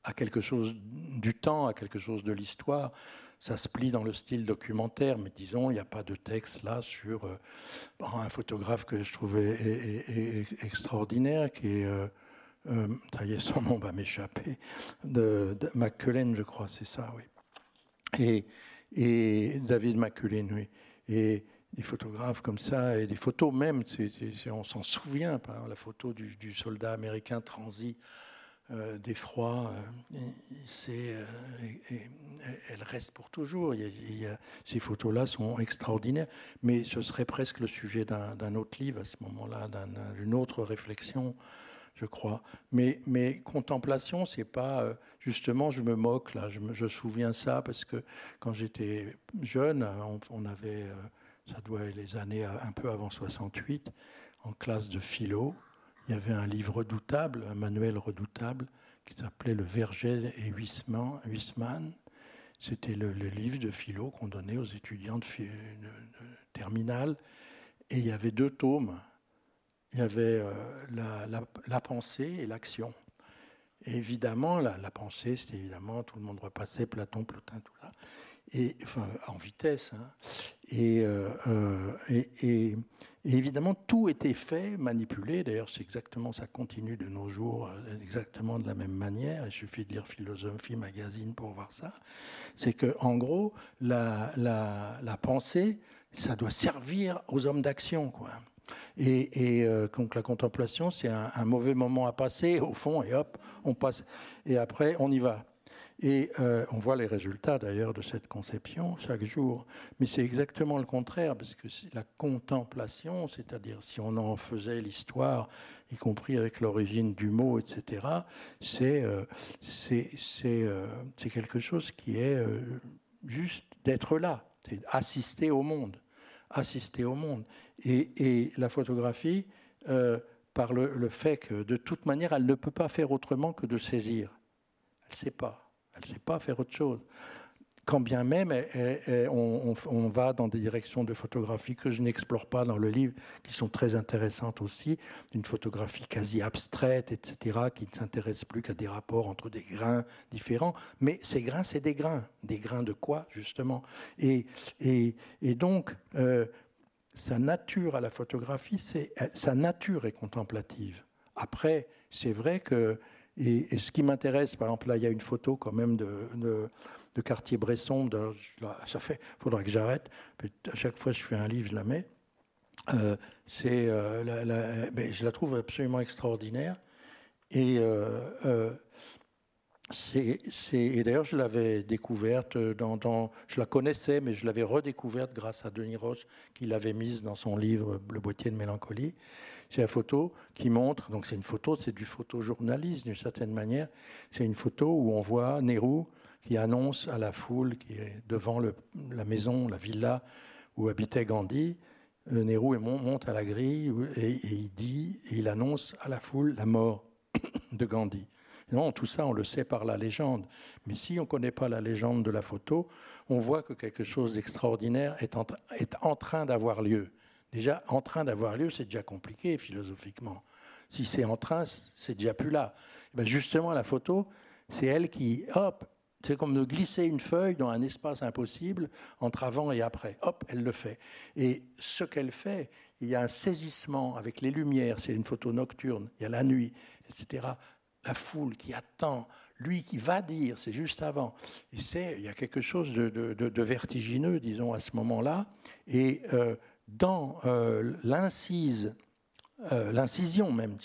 à quelque chose du temps, à quelque chose de l'histoire. Ça se plie dans le style documentaire, mais disons, il n'y a pas de texte là sur euh, un photographe que je trouvais extraordinaire, qui est, euh, euh, ça y est, son nom va m'échapper, de, de je crois, c'est ça, oui. Et, et David McCullin, oui. Et des photographes comme ça, et des photos même, on s'en souvient, par la photo du soldat américain transi d'effroi, c'est, elle reste pour toujours. ces photos-là sont extraordinaires, mais ce serait presque le sujet d'un, autre livre à ce moment-là, d'une autre réflexion je crois. Mais, contemplation, c'est pas euh, justement, je me moque là, je me souviens ça parce que quand j'étais jeune, on, avait, euh, ça doit être les années un peu avant 68, en classe de philo, il y avait un livre redoutable, un manuel redoutable qui s'appelait Le Verger et Huisman. C'était le, livre de philo qu'on donnait aux étudiants de, terminale. Et il y avait deux tomes il y avait euh, la, pensée et l'action. évidemment, la, pensée, c'était évidemment, tout le monde repassait Platon, Plotin, tout là, et, enfin, en vitesse. Hein. Euh, euh, et, évidemment, tout était fait, manipulé. D'ailleurs, c'est exactement, ça continue de nos jours, exactement de la même manière. Il suffit de lire Philosophie Magazine pour voir ça. C'est que, en gros, la, pensée, ça doit servir aux hommes d'action, quoi. Et, euh, donc la contemplation, c'est un, mauvais moment à passer au fond, et hop, on passe. Et après, on y va. Et euh, on voit les résultats d'ailleurs de cette conception chaque jour. Mais c'est exactement le contraire, parce que la contemplation, c'est-à-dire si on en faisait l'histoire, y compris avec l'origine du mot, etc., c'est euh, c'est quelque chose qui est juste d'être là, c'est assister au monde assister au monde. Et, la photographie, euh, par le, fait que de toute manière, elle ne peut pas faire autrement que de saisir. Elle ne sait pas. Elle ne sait pas faire autre chose quand bien même on, va dans des directions de photographie que je n'explore pas dans le livre, qui sont très intéressantes aussi, une photographie quasi abstraite, etc., qui ne s'intéresse plus qu'à des rapports entre des grains différents. Mais ces grains, c'est des grains. Des grains de quoi, justement? Et, et, donc, euh, sa nature à la photographie, sa nature est contemplative. Après, c'est vrai que et, ce qui m'intéresse, par exemple, là, il y a une photo quand même de, de de Cartier-Bresson. Ça fait, faudra que j'arrête. À chaque fois que je fais un livre, je la mets. Euh, c'est, euh, mais je la trouve absolument extraordinaire. Et, euh, et d'ailleurs, je l'avais découverte, dans, dans, je la connaissais, mais je l'avais redécouverte grâce à Denis Roche, qui l'avait mise dans son livre Le boîtier de mélancolie. C'est la photo qui montre, donc c'est une photo, c'est du photojournalisme d'une certaine manière. C'est une photo où on voit Nehru qui annonce à la foule qui est devant la maison, la villa où habitait Gandhi. Euh, monte à la grille et, il dit, il annonce à la foule la mort de Gandhi. Non, tout ça, on le sait par la légende. Mais si on ne connaît pas la légende de la photo, on voit que quelque chose d'extraordinaire est, en, train d'avoir lieu. Déjà, en train d'avoir lieu, c'est déjà compliqué philosophiquement. Si c'est en train, c'est déjà plus là. Eh ben, justement, la photo, c'est elle qui, hop, c'est comme de glisser une feuille dans un espace impossible entre avant et après. Hop, elle le fait. Et ce qu'elle fait, il y a un saisissement avec les lumières, c'est une photo nocturne, il y a la nuit, etc. La foule qui attend, lui qui va dire, c'est juste avant. Et c'est, il y a quelque chose de, vertigineux, disons, à ce moment-là. Et euh, dans euh, l'incise, euh, l'incision même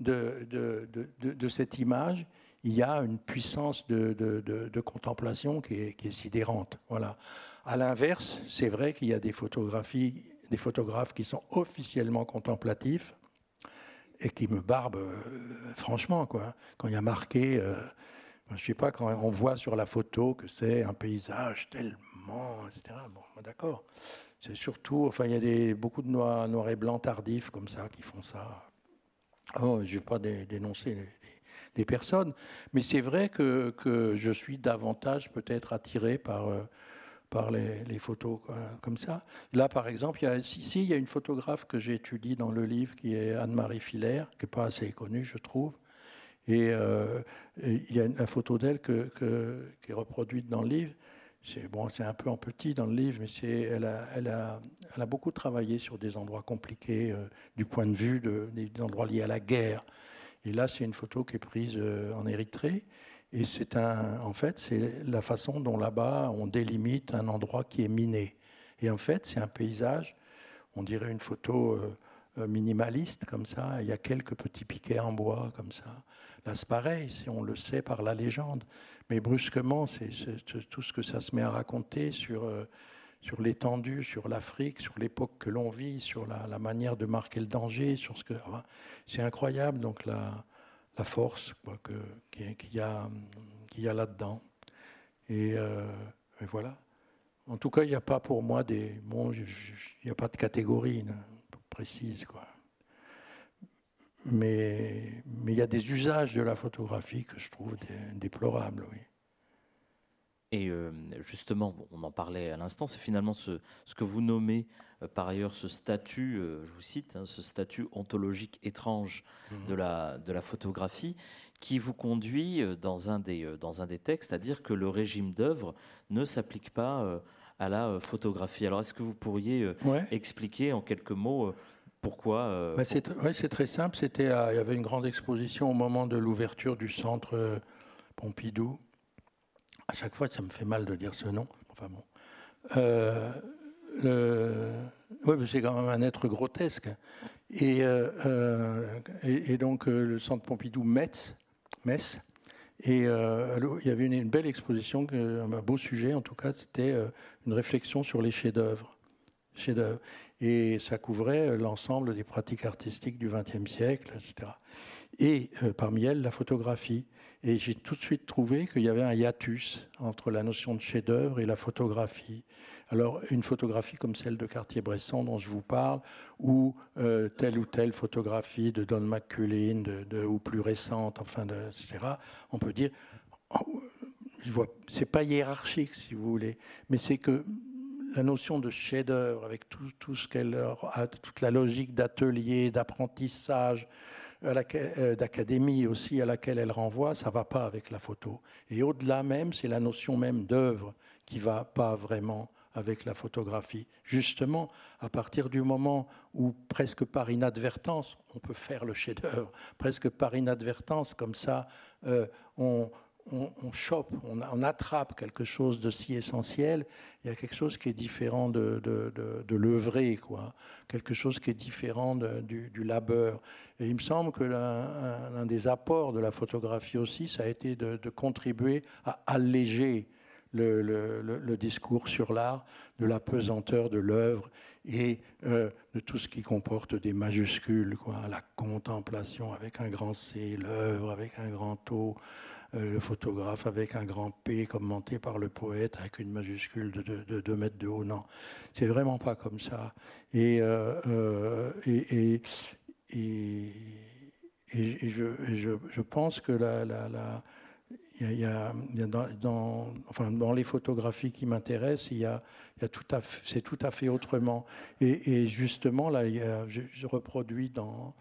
de, cette image, il y a une puissance de, contemplation qui est, sidérante. Voilà. À l'inverse, c'est vrai qu'il y a des photographies, des photographes qui sont officiellement contemplatifs et qui me barbent euh, franchement quoi. Quand il y a marqué, euh, je sais pas, quand on voit sur la photo que c'est un paysage tellement, etc. Bon, d'accord. C'est surtout, enfin, il y a des, beaucoup de noirs, noir et blanc tardifs comme ça qui font ça. Oh, je vais pas dénoncer les, personnes. Mais c'est vrai que, que, je suis davantage peut-être attiré par, euh, par les, photos comme ça. Là, par exemple, ici, il y a une photographe que j'ai étudiée dans le livre qui est Anne-Marie Filaire, qui n'est pas assez connue, je trouve. Et, euh, il y a une, photo d'elle qui est reproduite dans le livre. C'est bon, c'est un peu en petit dans le livre, mais elle, a, beaucoup travaillé sur des endroits compliqués euh, du point de vue de, des endroits liés à la guerre. Et là, c'est une photo qui est prise euh, en Érythrée. Et c'est un, en fait, c'est la façon dont là-bas on délimite un endroit qui est miné. Et en fait, c'est un paysage, on dirait une photo euh, minimaliste comme ça. Il y a quelques petits piquets en bois comme ça. Là, c'est pareil, si on le sait par la légende. Mais brusquement, c'est tout ce que ça se met à raconter sur, sur l'étendue, sur l'Afrique, sur l'époque que l'on vit, sur la, manière de marquer le danger, sur ce que. c'est incroyable, donc la, la force qu'il y a, là-dedans. Et, et voilà. En tout cas, il n'y a pas pour moi des. Bon, il n'y a pas de catégorie précise, quoi. Mais, mais il y a des usages de la photographie que je trouve déplorables, oui. Et euh, justement, on en parlait à l'instant, c'est finalement ce, ce, que vous nommez euh, par ailleurs ce statut, euh, je vous cite, hein, ce statut ontologique étrange mmh. de, la, de la photographie, qui vous conduit dans un des, dans un des textes à dire que le régime d'œuvre ne s'applique pas à la photographie. Alors, est-ce que vous pourriez expliquer en quelques mots pourquoi bah, C'est très simple. C'était, il y avait une grande exposition au moment de l'ouverture du centre Pompidou à chaque fois, ça me fait mal de dire ce nom. Enfin bon. Euh, c'est quand même un être grotesque. Et, euh, euh, donc, le centre Pompidou Metz, Metz et il y avait une, belle exposition, un beau sujet en tout cas, c'était une réflexion sur les chefs-d'œuvre. Chefs et ça couvrait l'ensemble des pratiques artistiques du XXe siècle, etc. Et parmi elles, la photographie. Et j'ai tout de suite trouvé qu'il y avait un hiatus entre la notion de chef-d'œuvre et la photographie. Alors, une photographie comme celle de Cartier-Bresson dont je vous parle, ou euh, telle ou telle photographie de Don McCullin, ou plus récente, enfin, etc., on peut dire, oh, c'est pas hiérarchique, si vous voulez, mais c'est que la notion de chef-d'œuvre, avec tout, tout ce qu'elle a, toute la logique d'atelier, d'apprentissage, d'académie aussi à laquelle elle renvoie, ça ne va pas avec la photo. Et au-delà même, c'est la notion même d'œuvre qui ne va pas vraiment avec la photographie. Justement, à partir du moment où, presque par inadvertance, on peut faire le chef-d'œuvre, presque par inadvertance, comme ça, euh, on, on, chope, on, attrape quelque chose de si essentiel, il y a quelque chose qui est différent de, de, l'œuvrer, quoi. quelque chose qui est différent du, labeur. Et il me semble que l'un des apports de la photographie aussi, ça a été de, contribuer à alléger le, discours sur l'art, de la pesanteur de l'œuvre et euh, de tout ce qui comporte des majuscules, quoi. la contemplation avec un grand C, l'œuvre avec un grand O, le photographe avec un grand P commenté par le poète avec une majuscule de 2 mètres de haut. Non, c'est vraiment pas comme ça. Et, euh, euh, et, et, je, je, pense que la, la, il y a, dans, enfin, dans les photographies qui m'intéressent, c'est tout à fait autrement. Et, justement, là, je, reproduis dans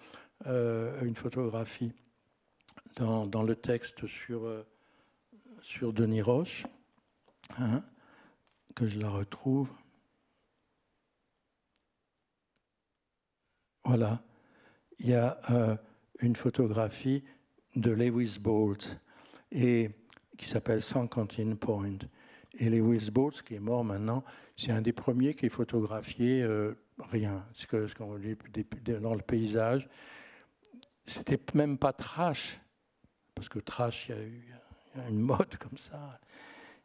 une photographie dans, le texte sur, euh, sur Denis Roche, hein, que je la retrouve. Voilà, il y a euh, une photographie de Lewis Bolt et qui s'appelle Quentin Point. Et Lewis Bolt, qui est mort maintenant, c'est un des premiers qui est photographié euh, rien, ce qu'on dit dans le paysage. C'était même pas trash, parce que trash, il y a eu une mode comme ça.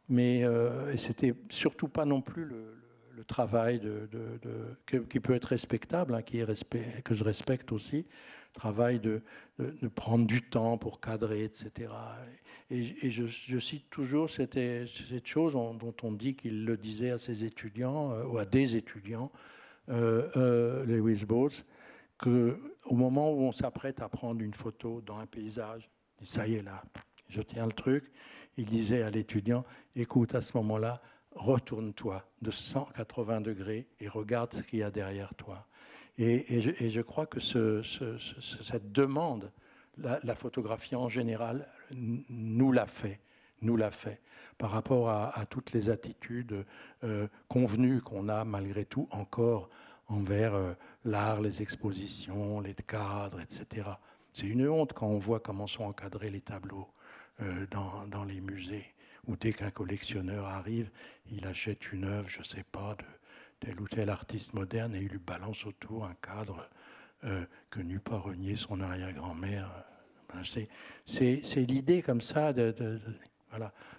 Mais euh, c'était surtout pas non plus le, travail de, qui peut être respectable, hein, qui est respect, que je respecte aussi, travail de, prendre du temps pour cadrer, etc. Et, je, cite toujours cette, chose dont on dit qu'il le disait à ses étudiants, euh, ou à des étudiants, euh, euh Lewis Bowles, qu'au moment où on s'apprête à prendre une photo dans un paysage, ça y est là, je tiens le truc. Il disait à l'étudiant, écoute, à ce moment-là, retourne-toi de 180 degrés et regarde ce qu'il y a derrière toi. Et, je, crois que cette demande, la, photographie en général, nous l'a fait nous l'a fait par rapport à, toutes les attitudes euh, convenues qu'on a malgré tout encore envers euh, l'art, les expositions, les cadres, etc. C'est une honte quand on voit comment sont encadrés les tableaux euh, dans, les musées, où dès qu'un collectionneur arrive, il achète une œuvre, je ne sais pas, de tel ou tel artiste moderne et il lui balance autour un cadre que n'eût pas renié son arrière-grand-mère. Ben, c'est l'idée comme ça.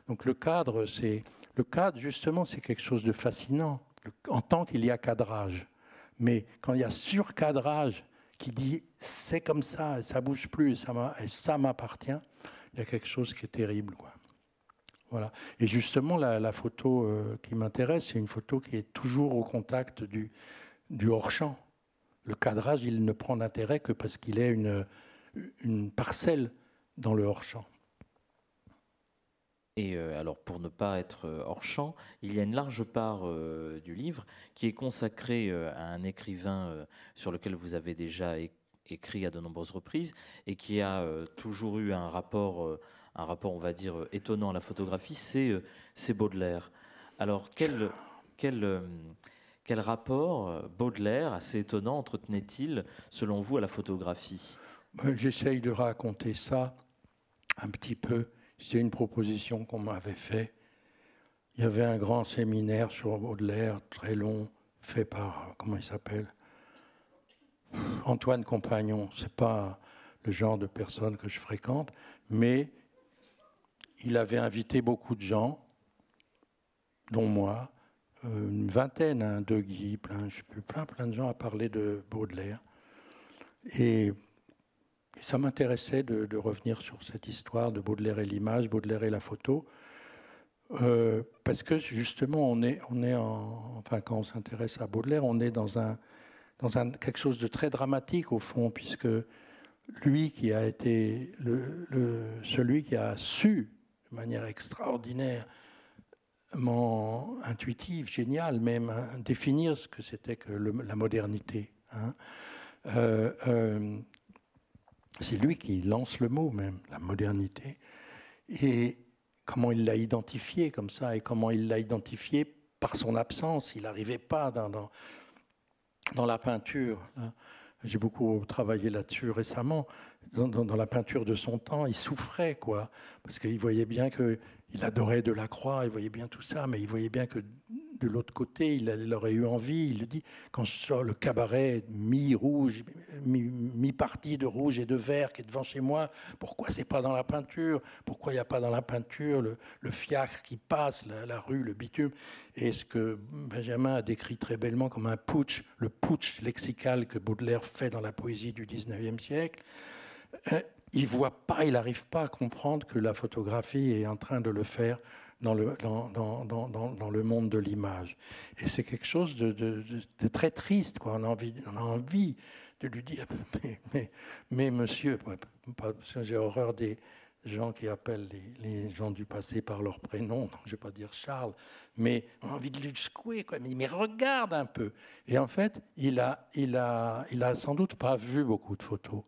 Donc le cadre, le cadre justement, c'est quelque chose de fascinant en tant qu'il y a cadrage. Mais quand il y a surcadrage qui dit c'est comme ça, ça bouge plus, et ça m'appartient, il y a quelque chose qui est terrible. Quoi. Voilà. Et justement, la, photo euh, qui m'intéresse, c'est une photo qui est toujours au contact du, hors-champ. Le cadrage, il ne prend d'intérêt que parce qu'il est une, une parcelle dans le hors-champ. Et euh, alors, pour ne pas être euh, hors champ, il y a une large part euh, du livre qui est consacrée à un écrivain sur lequel vous avez déjà écrit à de nombreuses reprises et qui a toujours eu un rapport, un rapport, on va dire, étonnant à la photographie, c'est Baudelaire. Alors, quel, quel, quel rapport Baudelaire, assez étonnant, entretenait-il, selon vous, à la photographie? J'essaye de raconter ça un petit peu c'était une proposition qu'on m'avait faite. Il y avait un grand séminaire sur Baudelaire, très long, fait par, comment il s'appelle? Antoine Compagnon. Ce n'est pas le genre de personne que je fréquente, mais il avait invité beaucoup de gens, dont moi, euh, une vingtaine, hein, de Guy, plein, je sais plus, plein de gens à parler de Baudelaire. Et ça m'intéressait de, revenir sur cette histoire de Baudelaire et l'image, Baudelaire et la photo, euh, parce que justement, on est, enfin, quand on s'intéresse à Baudelaire, on est dans, un, dans quelque chose de très dramatique au fond, puisque lui qui a été celui qui a su de manière extraordinaire, intuitive, géniale même, hein, définir ce que c'était que la modernité. Hein. Euh, euh, c'est lui qui lance le mot même, la modernité. Et comment il l'a identifié comme ça, et comment il l'a identifié par son absence. Il n'arrivait pas dans, dans, la peinture. Hein. J'ai beaucoup travaillé là-dessus récemment. Dans, dans, la peinture de son temps, il souffrait, quoi. Parce qu'il voyait bien qu'il adorait Delacroix, il voyait bien tout ça, mais il voyait bien que de l'autre côté, il, aurait eu envie, il le dit, quand je sors le cabaret mi-rouge, mi-parti de rouge et de vert qui est devant chez moi, pourquoi c'est pas dans la peinture? Pourquoi il n'y a pas dans la peinture le, fiacre qui passe, la, rue, le bitume? Et ce que Benjamin a décrit très bellement comme un putsch, le putsch lexical que Baudelaire fait dans la poésie du 19e siècle, euh, il voit pas, il n'arrive pas à comprendre que la photographie est en train de le faire dans le, dans, dans, dans, le monde de l'image. Et c'est quelque chose de, de, de, très triste. Quoi. On, a envie, on a envie de lui dire Mais, mais, mais monsieur, j'ai horreur des gens qui appellent les, les, gens du passé par leur prénom, donc je ne vais pas dire Charles, mais on a envie de lui secouer. Quoi. Mais, mais regarde un peu. Et en fait, il a, il, a, il a sans doute pas vu beaucoup de photos.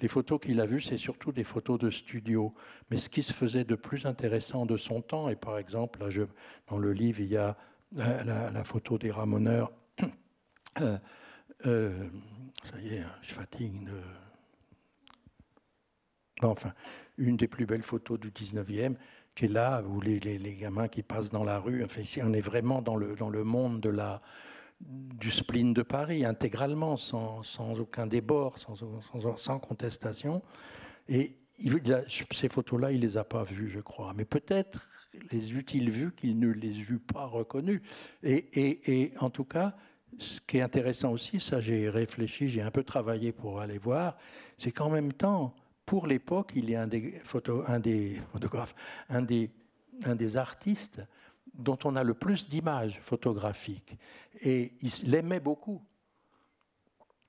Les photos qu'il a vues, c'est surtout des photos de studio. Mais ce qui se faisait de plus intéressant de son temps, et par exemple, là, dans le livre, il y a la, photo des ramoneurs. Euh, euh, ça y est, hein, je fatigue. Enfin, une des plus belles photos du 19e, qui est là, où les gamins qui passent dans la rue. Enfin, ici, on est vraiment dans le, dans le monde de la, du spleen de Paris, intégralement, sans, sans aucun débord, sans, sans, contestation. Et il, ces photos-là, il ne les a pas vues, je crois. Mais peut-être les eut-il vues qu'il ne les eut pas reconnues. Et, et, en tout cas, ce qui est intéressant aussi, ça j'ai réfléchi, j'ai un peu travaillé pour aller voir, c'est qu'en même temps, pour l'époque, il y a un des, un des photographes, un des, un des artistes dont on a le plus d'images photographiques. Et il l'aimait beaucoup,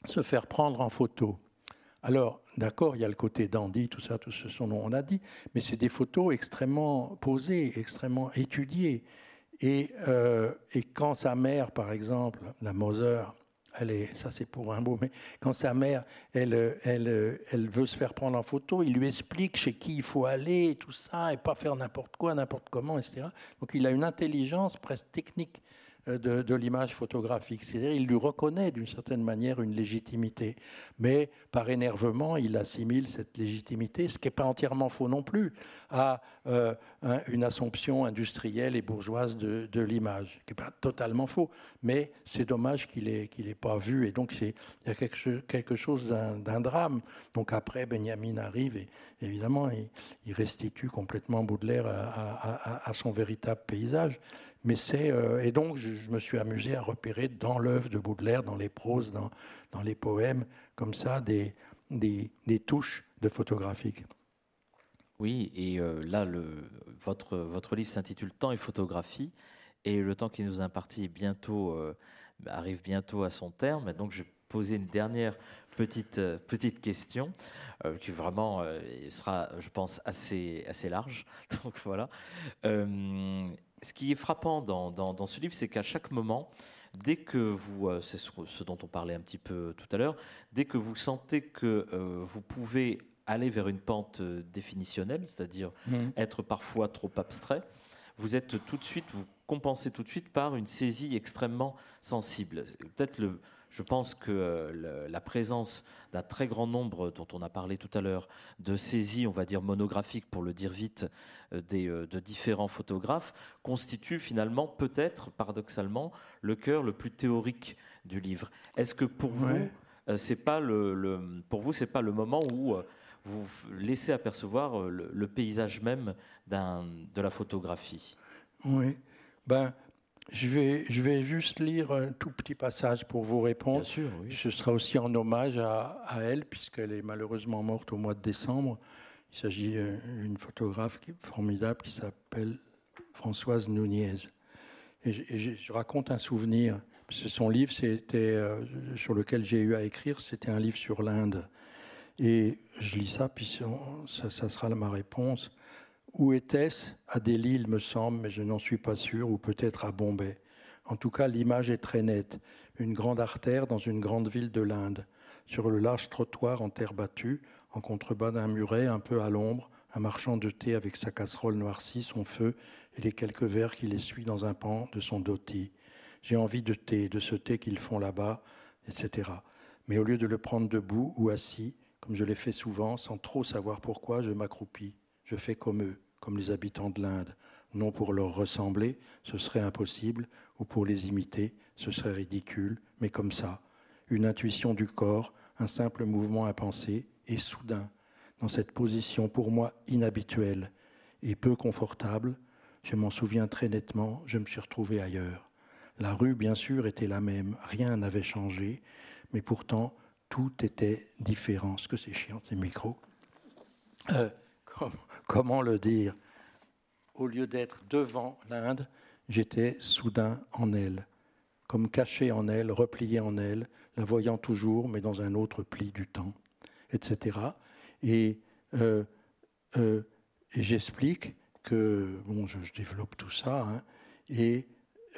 se faire prendre en photo. Alors, d'accord, il y a le côté dandy, tout ça, tout ce son nom on a dit, mais c'est des photos extrêmement posées, extrêmement étudiées. Et, euh, et quand sa mère, par exemple, la Moser, ça c'est pour un mot, mais quand sa mère, elle, elle, elle veut se faire prendre en photo, il lui explique chez qui il faut aller, tout ça, et pas faire n'importe quoi, n'importe comment, etc. Donc il a une intelligence presque technique euh, de, l'image photographique. Il lui reconnaît d'une certaine manière une légitimité, mais par énervement, il assimile cette légitimité, ce qui n'est pas entièrement faux non plus, à euh, une assomption industrielle et bourgeoise de, l'image, qui n'est pas totalement faux, mais c'est dommage qu'il n'ait qu'il pas vu, et donc il y a quelque, quelque chose d'un drame. Donc après, Benjamin arrive, et évidemment, il, restitue complètement Baudelaire à, son véritable paysage. Mais c'est euh, et donc je, me suis amusé à repérer dans l'œuvre de Baudelaire, dans les proses, dans, les poèmes, comme ça, des, touches de photographique. Oui, et euh, là, votre, votre livre s'intitule Temps et photographie, et le temps qui nous est imparti euh, arrive bientôt à son terme. Donc, je poser une dernière petite, petite question, qui vraiment sera, je pense, assez, assez large. Donc, voilà ce qui est frappant dans, ce livre, c'est qu'à chaque moment, dès que vous, euh, c'est ce dont on parlait un petit peu tout à l'heure, dès que vous sentez que euh, vous pouvez aller vers une pente euh, définitionnelle, c'est-à-dire mmh. être parfois trop abstrait, vous êtes tout de suite, vous compensez tout de suite par une saisie extrêmement sensible. Peut-être le, je pense que euh, la présence d'un très grand nombre, dont on a parlé tout à l'heure, de saisies, on va dire monographiques pour le dire vite, euh, euh, de différents photographes, constitue finalement peut-être, paradoxalement, le cœur le plus théorique du livre. Est-ce que pour vous, c'est pas le, pour vous, c'est pas le moment où vous laissez apercevoir le, paysage même de la photographie? Oui. Ben, je vais, je vais juste lire un tout petit passage pour vous répondre. Bien sûr, Ce sera aussi en hommage à, à elle, puisqu'elle est malheureusement morte au mois de décembre. Il s'agit d'une photographe qui formidable qui s'appelle Françoise Nunez. Et, je, raconte un souvenir. Son livre, c'était euh, sur lequel j'ai eu à écrire, c'était un livre sur l'Inde. Et je lis ça, puis ça, ça sera ma réponse. Où était-ce? À Delhi, il me semble, mais je n'en suis pas sûr, ou peut-être à Bombay. En tout cas, l'image est très nette. Une grande artère dans une grande ville de l'Inde. Sur le large trottoir en terre battue, en contrebas d'un muret, un peu à l'ombre, un marchand de thé avec sa casserole noircie, son feu et les quelques verres qu'il essuie dans un pan de son dhoti. J'ai envie de thé, de ce thé qu'ils font là-bas, etc. Mais au lieu de le prendre debout ou assis, comme je l'ai fait souvent, sans trop savoir pourquoi, je m'accroupis. Je fais comme eux, comme les habitants de l'Inde. Non pour leur ressembler, ce serait impossible, ou pour les imiter, ce serait ridicule, mais comme ça. Une intuition du corps, un simple mouvement impensé, et soudain, dans cette position pour moi inhabituelle et peu confortable, je m'en souviens très nettement, je me suis retrouvé ailleurs. La rue, bien sûr, était la même, rien n'avait changé, mais pourtant, tout était différent. Ce que c'est chiant, ces micros. Euh, comment le dire? Au lieu d'être devant l'Inde, j'étais soudain en elle, comme caché en elle, replié en elle, la voyant toujours, mais dans un autre pli du temps, etc. Euh, euh, et, j'explique que, bon, je, développe tout ça, hein, et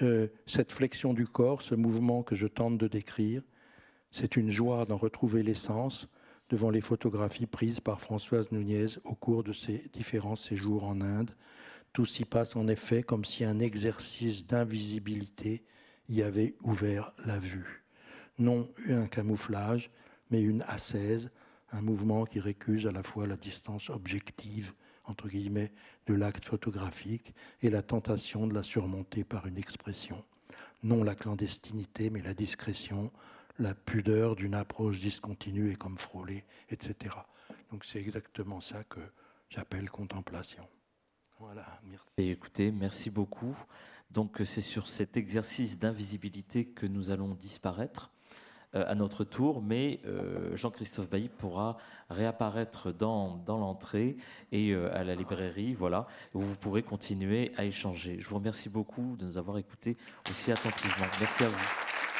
euh, cette flexion du corps, ce mouvement que je tente de décrire, c'est une joie d'en retrouver l'essence, devant les photographies prises par Françoise Nunez au cours de ses différents séjours en Inde. Tout s'y passe en effet comme si un exercice d'invisibilité y avait ouvert la vue. Non un camouflage, mais une assaise, un mouvement qui récuse à la fois la distance objective entre guillemets de l'acte photographique et la tentation de la surmonter par une expression. Non la clandestinité, mais la discrétion, la pudeur d'une approche discontinue et comme frôlée, etc. Donc c'est exactement ça que j'appelle contemplation. Voilà, merci. Et écoutez, merci beaucoup. Donc c'est sur cet exercice d'invisibilité que nous allons disparaître euh, à notre tour, mais euh, Jean-Christophe Bailly pourra réapparaître dans, dans l'entrée et euh, à la librairie, voilà, où vous pourrez continuer à échanger. Je vous remercie beaucoup de nous avoir écoutés aussi attentivement. Merci à vous.